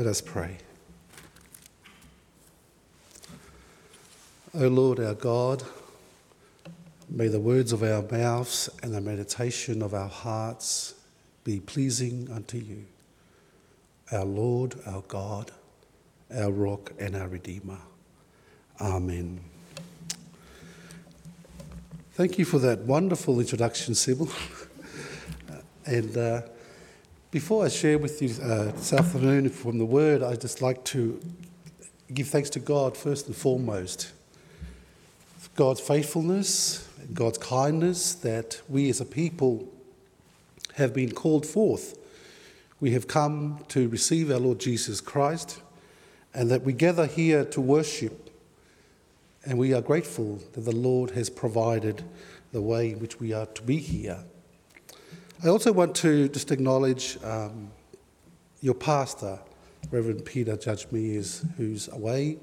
Let us pray. O Lord our God, may the words of our mouths and the meditation of our hearts be pleasing unto you, our Lord, our God, our rock, and our Redeemer. Amen. Thank you for that wonderful introduction, Sybil. and uh, before I share with you uh, this afternoon from the Word, I'd just like to give thanks to God first and foremost God's faithfulness, God's kindness that we as a people have been called forth. We have come to receive our Lord Jesus Christ and that we gather here to worship. And we are grateful that the Lord has provided the way in which we are to be here. I also want to just acknowledge um, your pastor, Reverend Peter Judge Mears, who's away,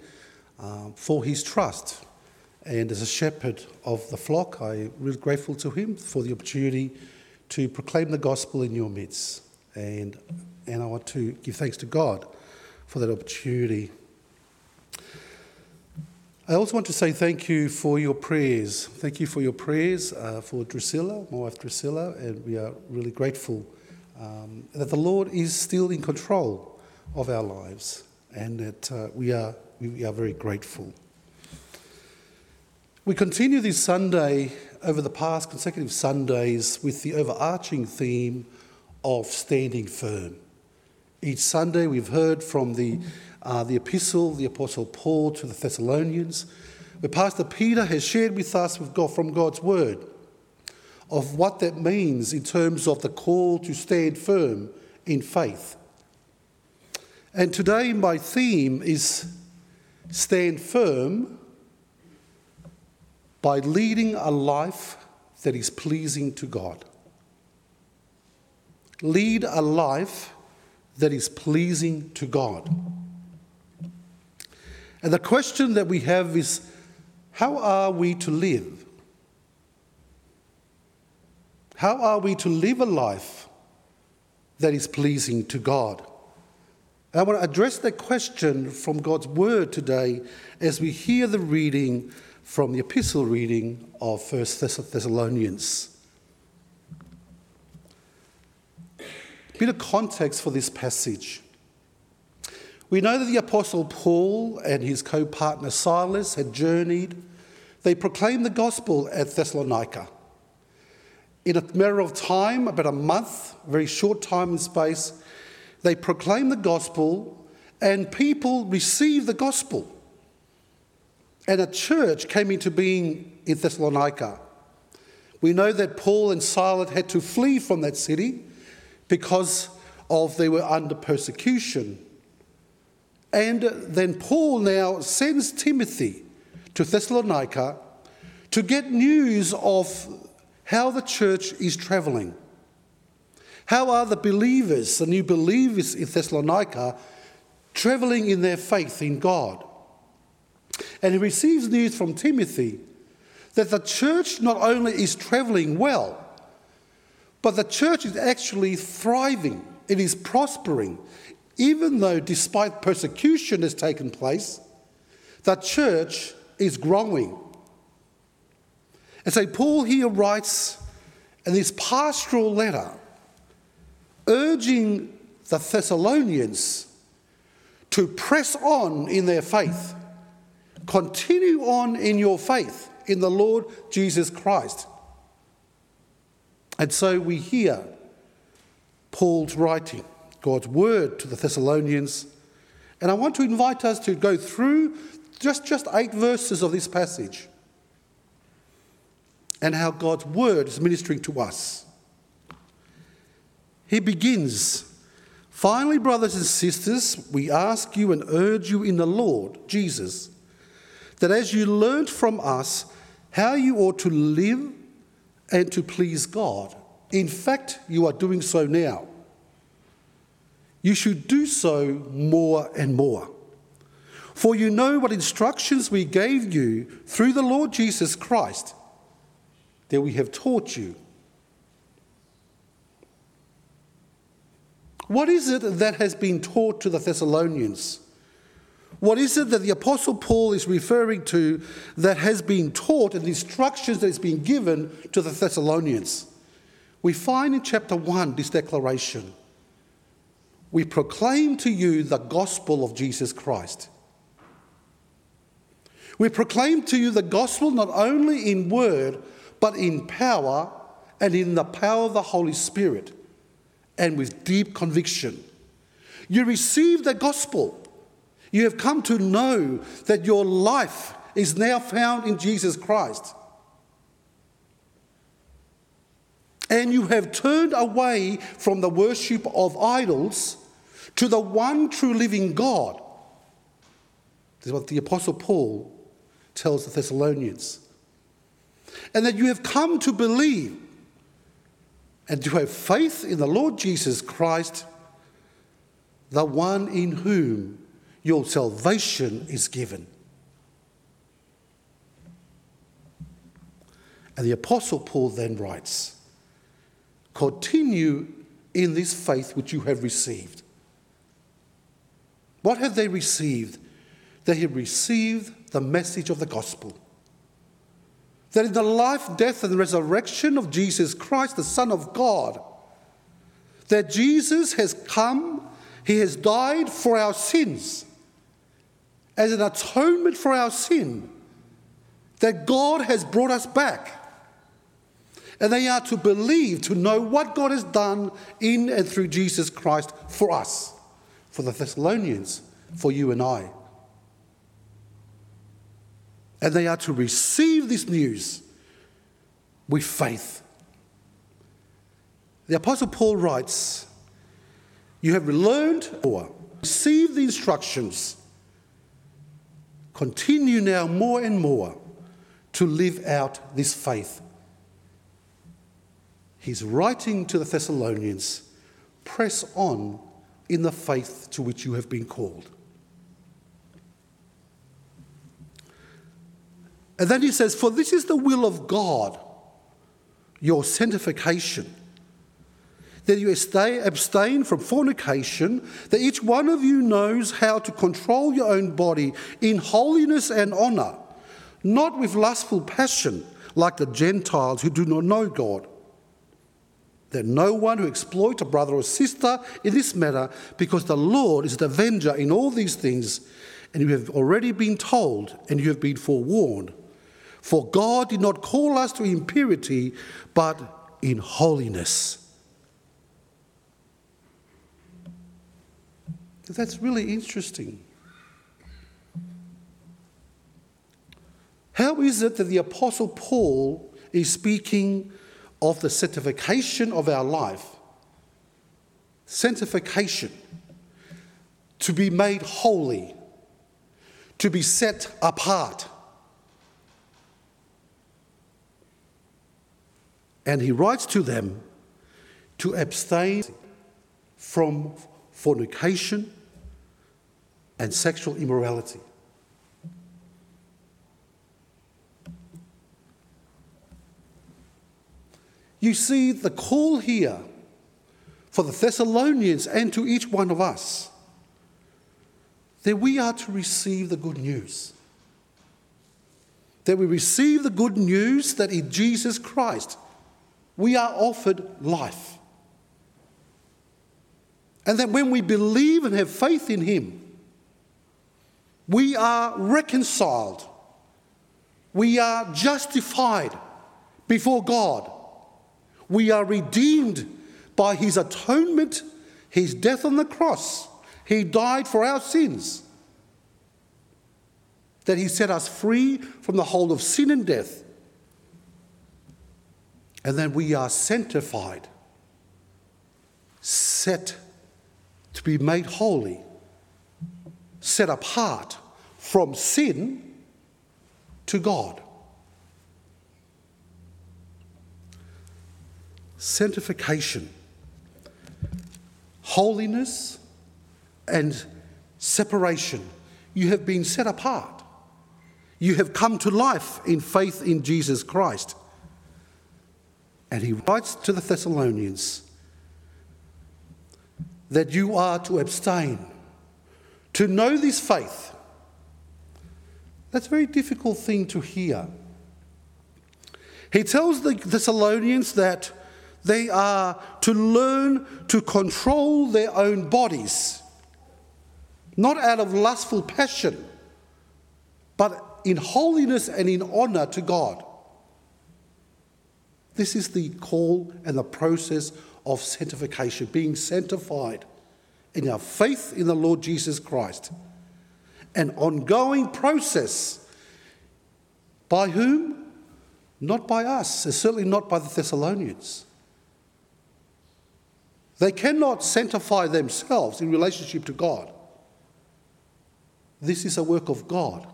uh, for his trust and as a shepherd of the flock, I'm really grateful to him for the opportunity to proclaim the gospel in your midst. And, and I want to give thanks to God for that opportunity. I also want to say thank you for your prayers. Thank you for your prayers uh, for Drusilla, my wife Drusilla, and we are really grateful um, that the Lord is still in control of our lives and that uh, we, are, we are very grateful. We continue this Sunday over the past consecutive Sundays with the overarching theme of standing firm. Each Sunday we've heard from the, uh, the epistle, the Apostle Paul to the Thessalonians, where Pastor Peter has shared with us with God, from God's Word of what that means in terms of the call to stand firm in faith. And today my theme is stand firm by leading a life that is pleasing to God. Lead a life that is pleasing to God. And the question that we have is how are we to live? How are we to live a life that is pleasing to God? And I want to address that question from God's word today as we hear the reading from the epistle reading of 1 Thessalonians. Bit of context for this passage. We know that the Apostle Paul and his co partner Silas had journeyed. They proclaimed the gospel at Thessalonica. In a matter of time, about a month, very short time and space, they proclaimed the gospel and people received the gospel. And a church came into being in Thessalonica. We know that Paul and Silas had to flee from that city because of they were under persecution. And then Paul now sends Timothy to Thessalonica to get news of how the church is traveling. How are the believers, the new believers in Thessalonica, traveling in their faith in God? And he receives news from Timothy that the church not only is traveling well, but the church is actually thriving, it is prospering. Even though, despite persecution has taken place, the church is growing. And so, Paul here writes in this pastoral letter urging the Thessalonians to press on in their faith Continue on in your faith in the Lord Jesus Christ. And so we hear Paul's writing, God's word to the Thessalonians. And I want to invite us to go through just, just eight verses of this passage and how God's word is ministering to us. He begins Finally, brothers and sisters, we ask you and urge you in the Lord Jesus that as you learnt from us how you ought to live and to please God, in fact, you are doing so now. You should do so more and more. For you know what instructions we gave you through the Lord Jesus Christ that we have taught you. What is it that has been taught to the Thessalonians? What is it that the Apostle Paul is referring to that has been taught and the instructions that has been given to the Thessalonians? We find in chapter 1 this declaration We proclaim to you the gospel of Jesus Christ. We proclaim to you the gospel not only in word, but in power and in the power of the Holy Spirit and with deep conviction. You receive the gospel. You have come to know that your life is now found in Jesus Christ. And you have turned away from the worship of idols to the one true living God. This is what the Apostle Paul tells the Thessalonians. And that you have come to believe and to have faith in the Lord Jesus Christ, the one in whom your salvation is given. And the Apostle Paul then writes Continue in this faith which you have received. What have they received? They have received the message of the gospel. That in the life, death, and resurrection of Jesus Christ, the Son of God, that Jesus has come, He has died for our sins as an atonement for our sin, that God has brought us back. And they are to believe, to know what God has done in and through Jesus Christ for us, for the Thessalonians, for you and I. And they are to receive this news with faith. The Apostle Paul writes, You have learned or received the instructions Continue now more and more to live out this faith. He's writing to the Thessalonians press on in the faith to which you have been called. And then he says, For this is the will of God, your sanctification that you abstain from fornication, that each one of you knows how to control your own body in holiness and honour, not with lustful passion like the Gentiles who do not know God. That no one who exploits a brother or sister in this matter, because the Lord is the avenger in all these things, and you have already been told and you have been forewarned. For God did not call us to impurity, but in holiness. That's really interesting. How is it that the Apostle Paul is speaking of the sanctification of our life? Sanctification, to be made holy, to be set apart. And he writes to them to abstain from fornication, and sexual immorality. You see the call here for the Thessalonians and to each one of us that we are to receive the good news. That we receive the good news that in Jesus Christ we are offered life. And that when we believe and have faith in Him, we are reconciled. We are justified before God. We are redeemed by his atonement, his death on the cross. He died for our sins. That he set us free from the hold of sin and death. And then we are sanctified, set to be made holy set apart from sin to God. Sanctification, holiness, and separation. You have been set apart. You have come to life in faith in Jesus Christ. And he writes to the Thessalonians that you are to abstain, to know this faith. That's a very difficult thing to hear. He tells the Thessalonians that they are to learn to control their own bodies, not out of lustful passion, but in holiness and in honour to God. This is the call and the process of sanctification, being sanctified in our faith in the Lord Jesus Christ. An ongoing process by whom? Not by us, certainly not by the Thessalonians. They cannot sanctify themselves in relationship to God. This is a work of God.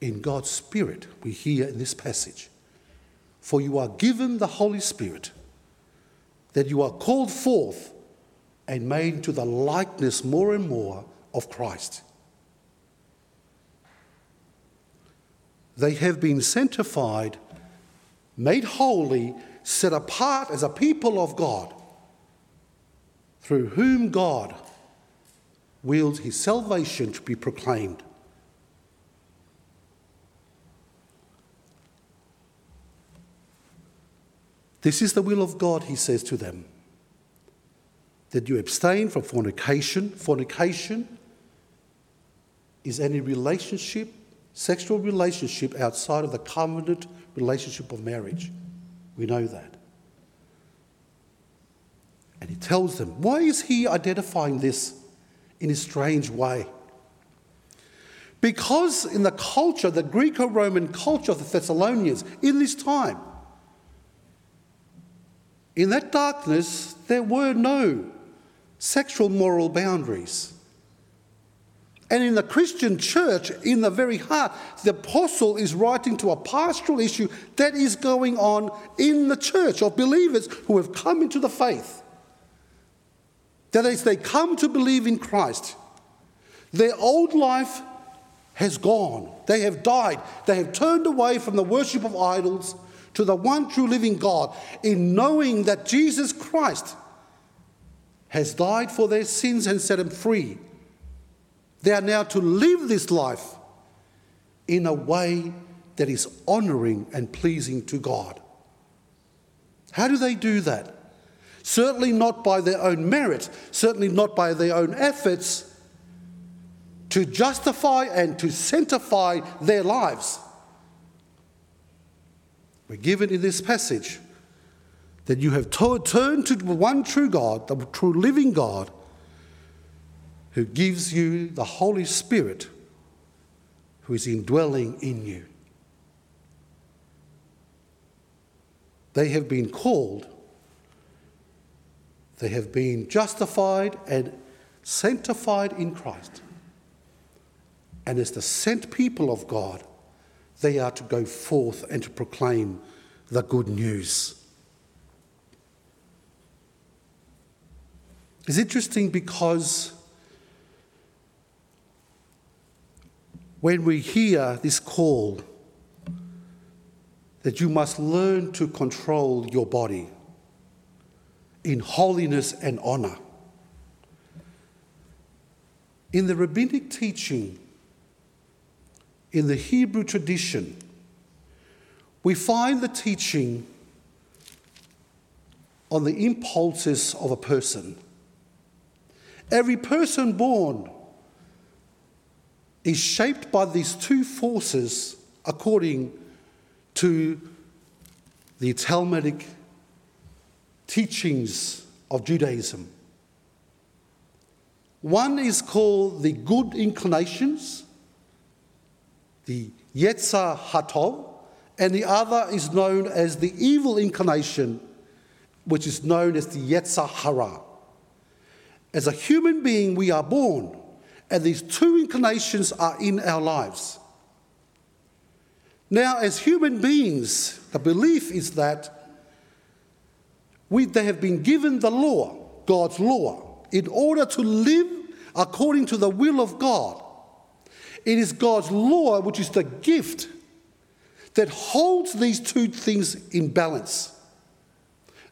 In God's Spirit, we hear in this passage. For you are given the Holy Spirit, that you are called forth and made into the likeness more and more of Christ. They have been sanctified, made holy, set apart as a people of God, through whom God wills his salvation to be proclaimed. This is the will of God, he says to them, that you abstain from fornication. Fornication is any relationship, sexual relationship outside of the covenant relationship of marriage. We know that. And he tells them, why is he identifying this in a strange way? Because in the culture, the Greco Roman culture of the Thessalonians in this time, in that darkness, there were no sexual moral boundaries. And in the Christian church, in the very heart, the apostle is writing to a pastoral issue that is going on in the church of believers who have come into the faith. That is, they come to believe in Christ. Their old life has gone. They have died. They have turned away from the worship of idols to the one true living God in knowing that Jesus Christ has died for their sins and set them free. They are now to live this life in a way that is honoring and pleasing to God. How do they do that? Certainly not by their own merit, certainly not by their own efforts to justify and to sanctify their lives. We're given in this passage that you have turned to the one true God, the true living God, who gives you the Holy Spirit who is indwelling in you. They have been called, they have been justified and sanctified in Christ. And as the sent people of God, they are to go forth and to proclaim the good news. It's interesting because when we hear this call that you must learn to control your body in holiness and honour, in the rabbinic teaching, in the Hebrew tradition, we find the teaching on the impulses of a person. Every person born is shaped by these two forces according to the Talmudic teachings of Judaism. One is called the good inclinations, the Yetzer Hatov, and the other is known as the evil inclination, which is known as the Yetzer Hara. As a human being, we are born, and these two inclinations are in our lives. Now, as human beings, the belief is that we, they have been given the law, God's law, in order to live according to the will of God. It is God's law which is the gift that holds these two things in balance.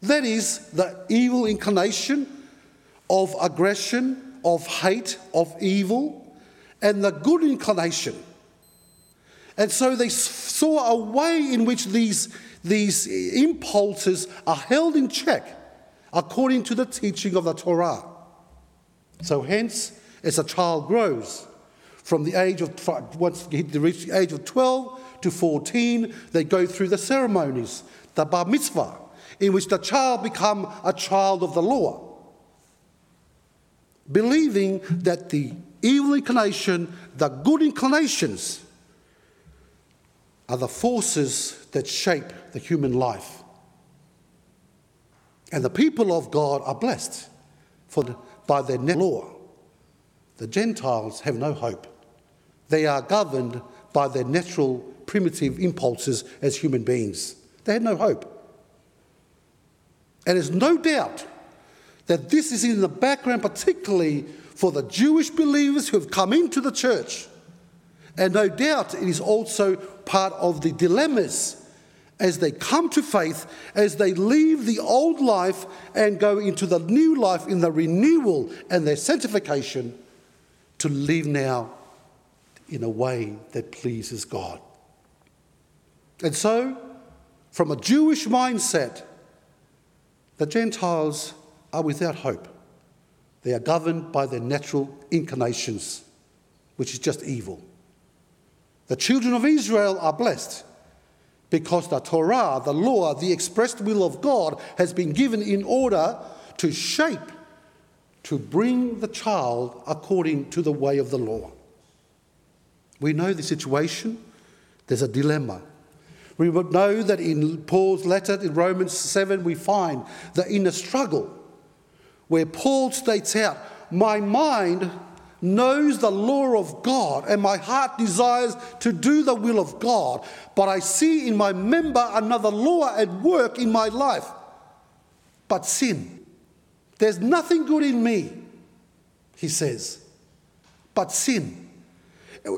That is, the evil inclination of aggression, of hate, of evil, and the good inclination. And so they saw a way in which these, these impulses are held in check according to the teaching of the Torah. So, hence, as a child grows, from the age of once they reach the age of 12 to 14, they go through the ceremonies, the bar mitzvah, in which the child become a child of the law, believing that the evil inclination, the good inclinations, are the forces that shape the human life. And the people of God are blessed for the, by their law. The Gentiles have no hope. They are governed by their natural primitive impulses as human beings. They had no hope. And there's no doubt that this is in the background, particularly for the Jewish believers who have come into the church. And no doubt it is also part of the dilemmas as they come to faith, as they leave the old life and go into the new life in the renewal and their sanctification to live now in a way that pleases God. And so, from a Jewish mindset, the Gentiles are without hope. They are governed by their natural inclinations, which is just evil. The children of Israel are blessed because the Torah, the law, the expressed will of God has been given in order to shape, to bring the child according to the way of the law. We know the situation, there's a dilemma. We would know that in Paul's letter in Romans 7, we find the inner struggle where Paul states out, My mind knows the law of God, and my heart desires to do the will of God, but I see in my member another law at work in my life, but sin. There's nothing good in me, he says, but sin.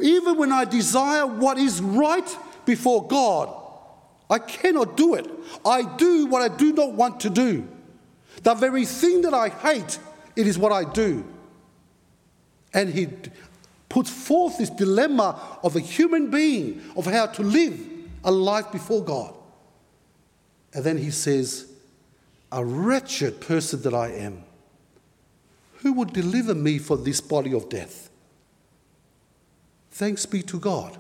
Even when I desire what is right before God, I cannot do it. I do what I do not want to do. The very thing that I hate, it is what I do. And he puts forth this dilemma of a human being, of how to live a life before God. And then he says, A wretched person that I am, who would deliver me from this body of death? Thanks be to God.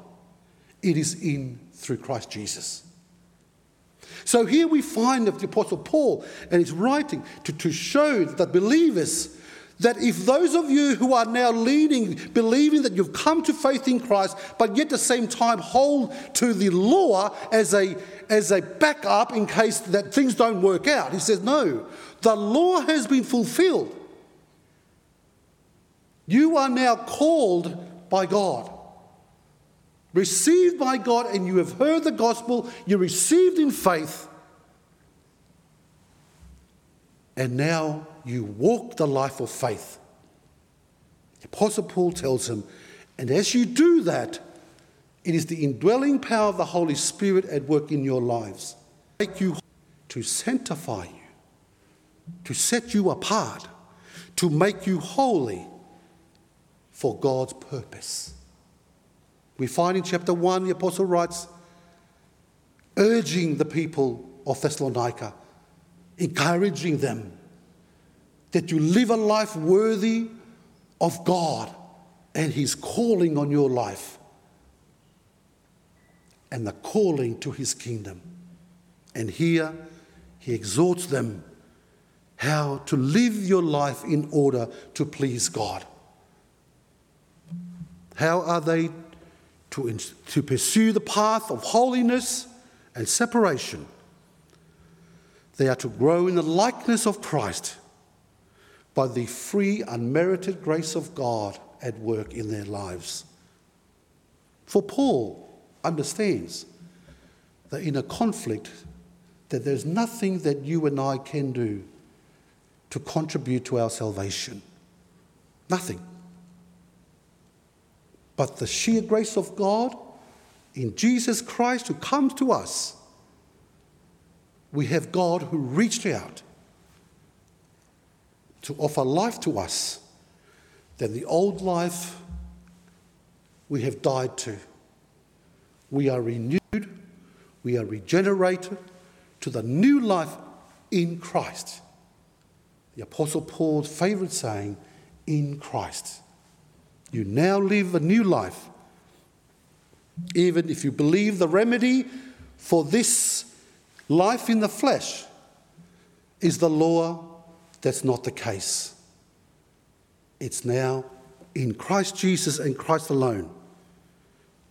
It is in through Christ Jesus. So here we find the Apostle Paul and he's writing to, to show that believers that if those of you who are now leading, believing that you've come to faith in Christ, but yet at the same time hold to the law as a, as a backup in case that things don't work out, he says, no, the law has been fulfilled. You are now called by God received by God, and you have heard the gospel, you received in faith, and now you walk the life of faith. The Apostle Paul tells him, and as you do that, it is the indwelling power of the Holy Spirit at work in your lives, make you to sanctify you, to set you apart, to make you holy for God's purpose. We find in chapter 1, the apostle writes, urging the people of Thessalonica, encouraging them that you live a life worthy of God and His calling on your life and the calling to His kingdom. And here he exhorts them how to live your life in order to please God. How are they to, to pursue the path of holiness and separation. They are to grow in the likeness of Christ by the free, unmerited grace of God at work in their lives. For Paul understands that in a conflict, that there's nothing that you and I can do to contribute to our salvation. Nothing but the sheer grace of God in Jesus Christ who comes to us we have God who reached out to offer life to us, then the old life we have died to. We are renewed, we are regenerated to the new life in Christ. The Apostle Paul's favourite saying, in Christ. You now live a new life. Even if you believe the remedy for this life in the flesh is the law, that's not the case. It's now in Christ Jesus and Christ alone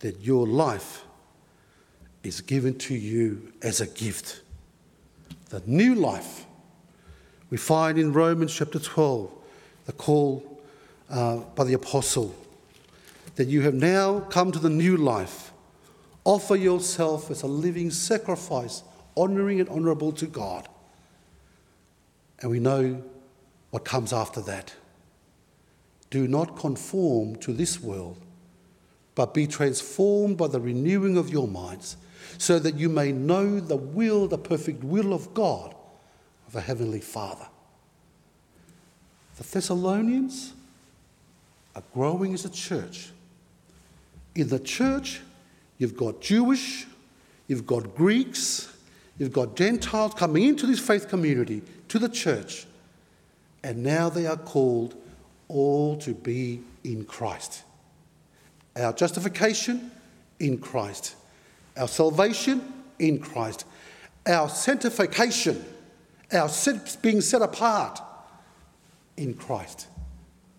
that your life is given to you as a gift. The new life we find in Romans chapter 12, the call uh, by the apostle that you have now come to the new life. Offer yourself as a living sacrifice, honouring and honourable to God. And we know what comes after that. Do not conform to this world, but be transformed by the renewing of your minds, so that you may know the will, the perfect will of God, of a Heavenly Father. The Thessalonians are growing as a church. In the church, you've got Jewish, you've got Greeks, you've got Gentiles coming into this faith community, to the church, and now they are called all to be in Christ. Our justification in Christ, our salvation in Christ, our sanctification, our being set apart in Christ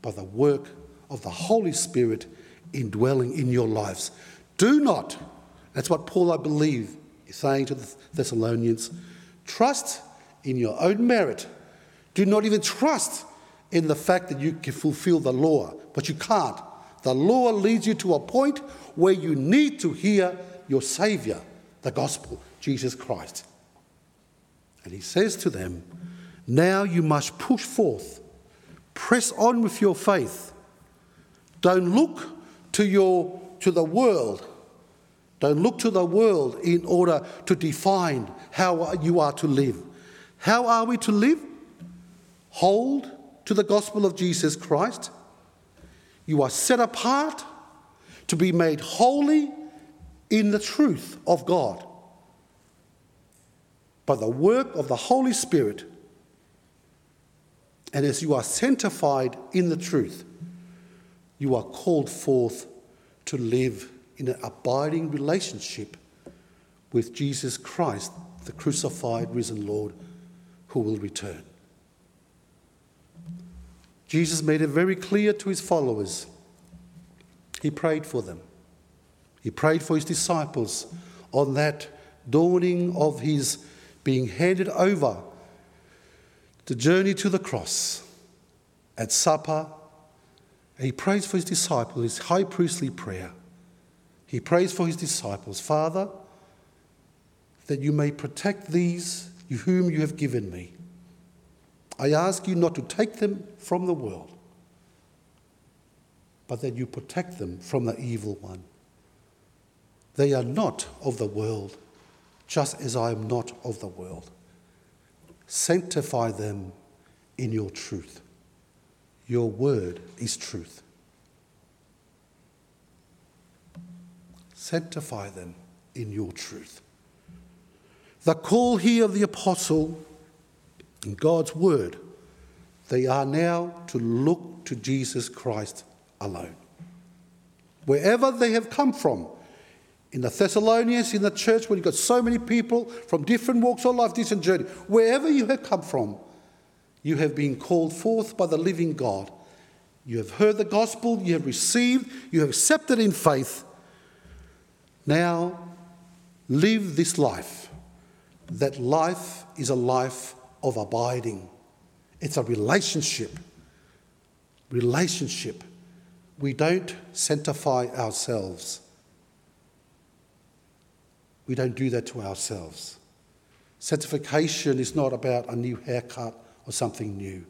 by the work of the Holy Spirit indwelling in your lives. Do not, that's what Paul, I believe, is saying to the Thessalonians, trust in your own merit. Do not even trust in the fact that you can fulfill the law, but you can't. The law leads you to a point where you need to hear your Saviour, the gospel, Jesus Christ. And he says to them, Now you must push forth, press on with your faith. Don't look to, your, to the world. Don't look to the world in order to define how you are to live. How are we to live? Hold to the gospel of Jesus Christ. You are set apart to be made holy in the truth of God by the work of the Holy Spirit. And as you are sanctified in the truth, you are called forth to live in an abiding relationship with Jesus Christ, the crucified, risen Lord who will return. Jesus made it very clear to his followers. He prayed for them. He prayed for his disciples on that dawning of his being handed over the journey to the cross at supper. He prays for his disciples, his high priestly prayer. He prays for his disciples, Father, that you may protect these whom you have given me. I ask you not to take them from the world, but that you protect them from the evil one. They are not of the world, just as I am not of the world. Sanctify them in your truth. Your word is truth. Sanctify them in your truth. The call here of the apostle in God's word, they are now to look to Jesus Christ alone. Wherever they have come from, in the Thessalonians, in the church, where you've got so many people from different walks of life, different journey, wherever you have come from, you have been called forth by the living God. You have heard the gospel, you have received, you have accepted in faith. Now, live this life that life is a life of abiding. It's a relationship. Relationship. We don't sanctify ourselves. We don't do that to ourselves. Sanctification is not about a new haircut or something new.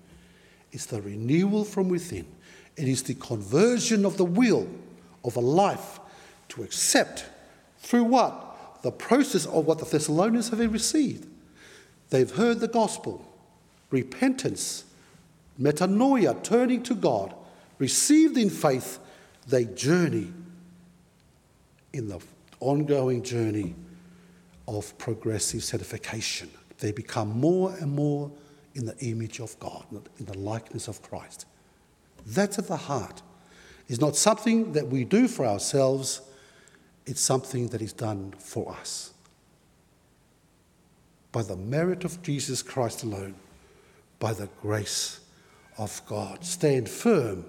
It's the renewal from within. It is the conversion of the will of a life to accept through what? the process of what the Thessalonians have received. They've heard the gospel, repentance, metanoia, turning to God, received in faith, they journey in the ongoing journey of progressive sanctification. They become more and more in the image of God, in the likeness of Christ. That's at the heart. It's not something that we do for ourselves, it's something that is done for us. By the merit of Jesus Christ alone, by the grace of God. Stand firm,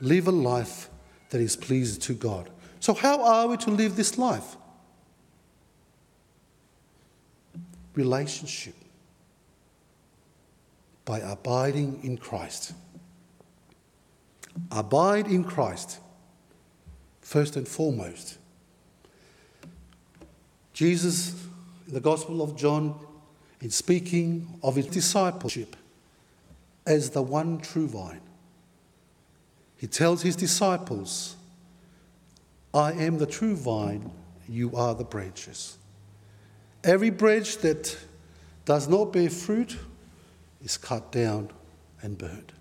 live a life that is pleasing to God. So, how are we to live this life? Relationship by abiding in Christ. Abide in Christ, first and foremost. Jesus, in the Gospel of John, in speaking of his discipleship as the one true vine, he tells his disciples, I am the true vine, you are the branches. Every branch that does not bear fruit is cut down and burned.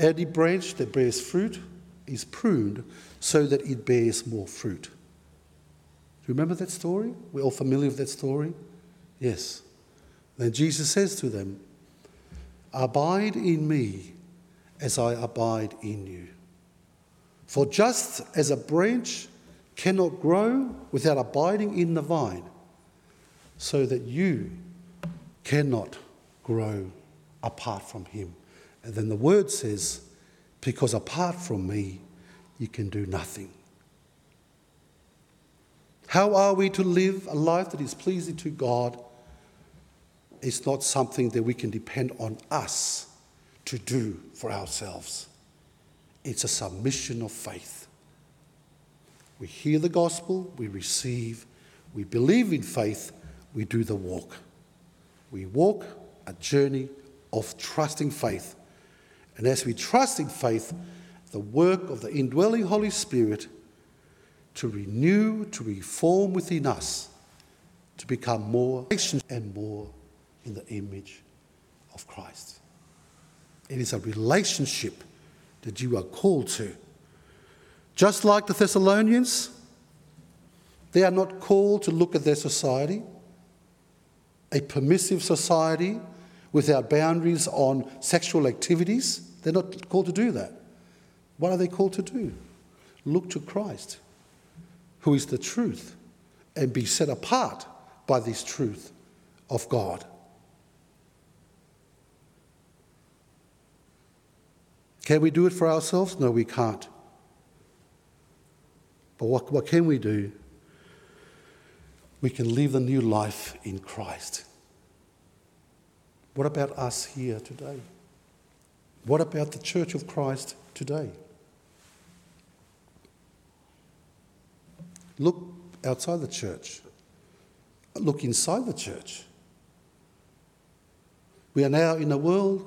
Every branch that bears fruit is pruned so that it bears more fruit. Do you remember that story? We're all familiar with that story? Yes. Then Jesus says to them, Abide in me as I abide in you. For just as a branch cannot grow without abiding in the vine, so that you cannot grow apart from him. And then the word says, Because apart from me, you can do nothing. How are we to live a life that is pleasing to God? It's not something that we can depend on us to do for ourselves. It's a submission of faith. We hear the gospel, we receive, we believe in faith, we do the walk. We walk a journey of trusting faith. And as we trust in faith, the work of the indwelling Holy Spirit to renew, to reform within us, to become more and more in the image of Christ. It is a relationship that you are called to. Just like the Thessalonians, they are not called to look at their society, a permissive society without boundaries on sexual activities. They're not called to do that. What are they called to do? Look to Christ, who is the truth, and be set apart by this truth of God. Can we do it for ourselves? No, we can't. But what, what can we do? We can live the new life in Christ. What about us here today? What about the Church of Christ today? Look outside the church. Look inside the church. We are now in a world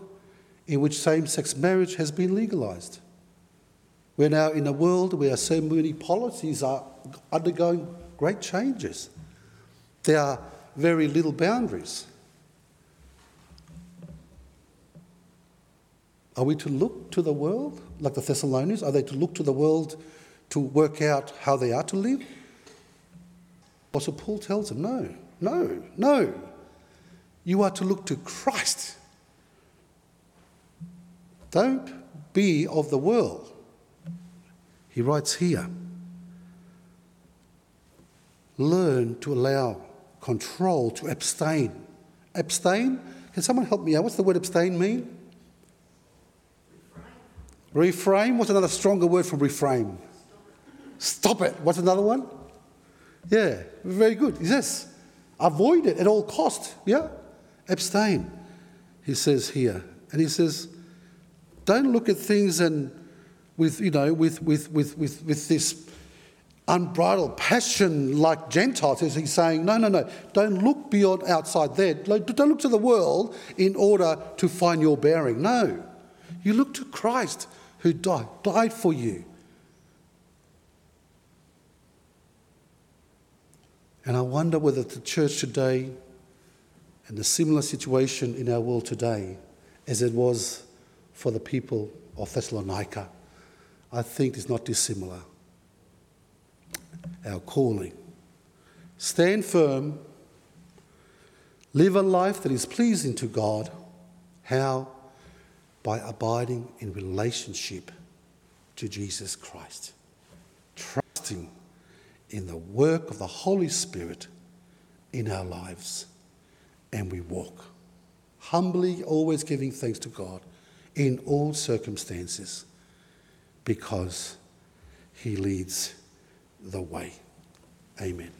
in which same sex marriage has been legalized. We're now in a world where so many policies are undergoing great changes. There are very little boundaries. Are we to look to the world like the Thessalonians? Are they to look to the world to work out how they are to live? Apostle Paul tells them, no, no, no. You are to look to Christ. Don't be of the world. He writes here learn to allow control, to abstain. Abstain? Can someone help me out? What's the word abstain mean? Refrain. What's another stronger word for refrain? Stop it. What's another one? Yeah, very good. He says, avoid it at all cost. Yeah, abstain. He says here, and he says, don't look at things and with you know with with with with, with this unbridled passion like Gentiles. He's saying, no, no, no, don't look beyond outside there. Don't look to the world in order to find your bearing. No, you look to Christ who died, died for you. And I wonder whether the church today and the similar situation in our world today as it was for the people of Thessalonica, I think is not dissimilar. Our calling. Stand firm, live a life that is pleasing to God. How? By abiding in relationship to Jesus Christ, trusting in the work of the Holy Spirit in our lives, and we walk humbly, always giving thanks to God in all circumstances because He leads the way. Amen.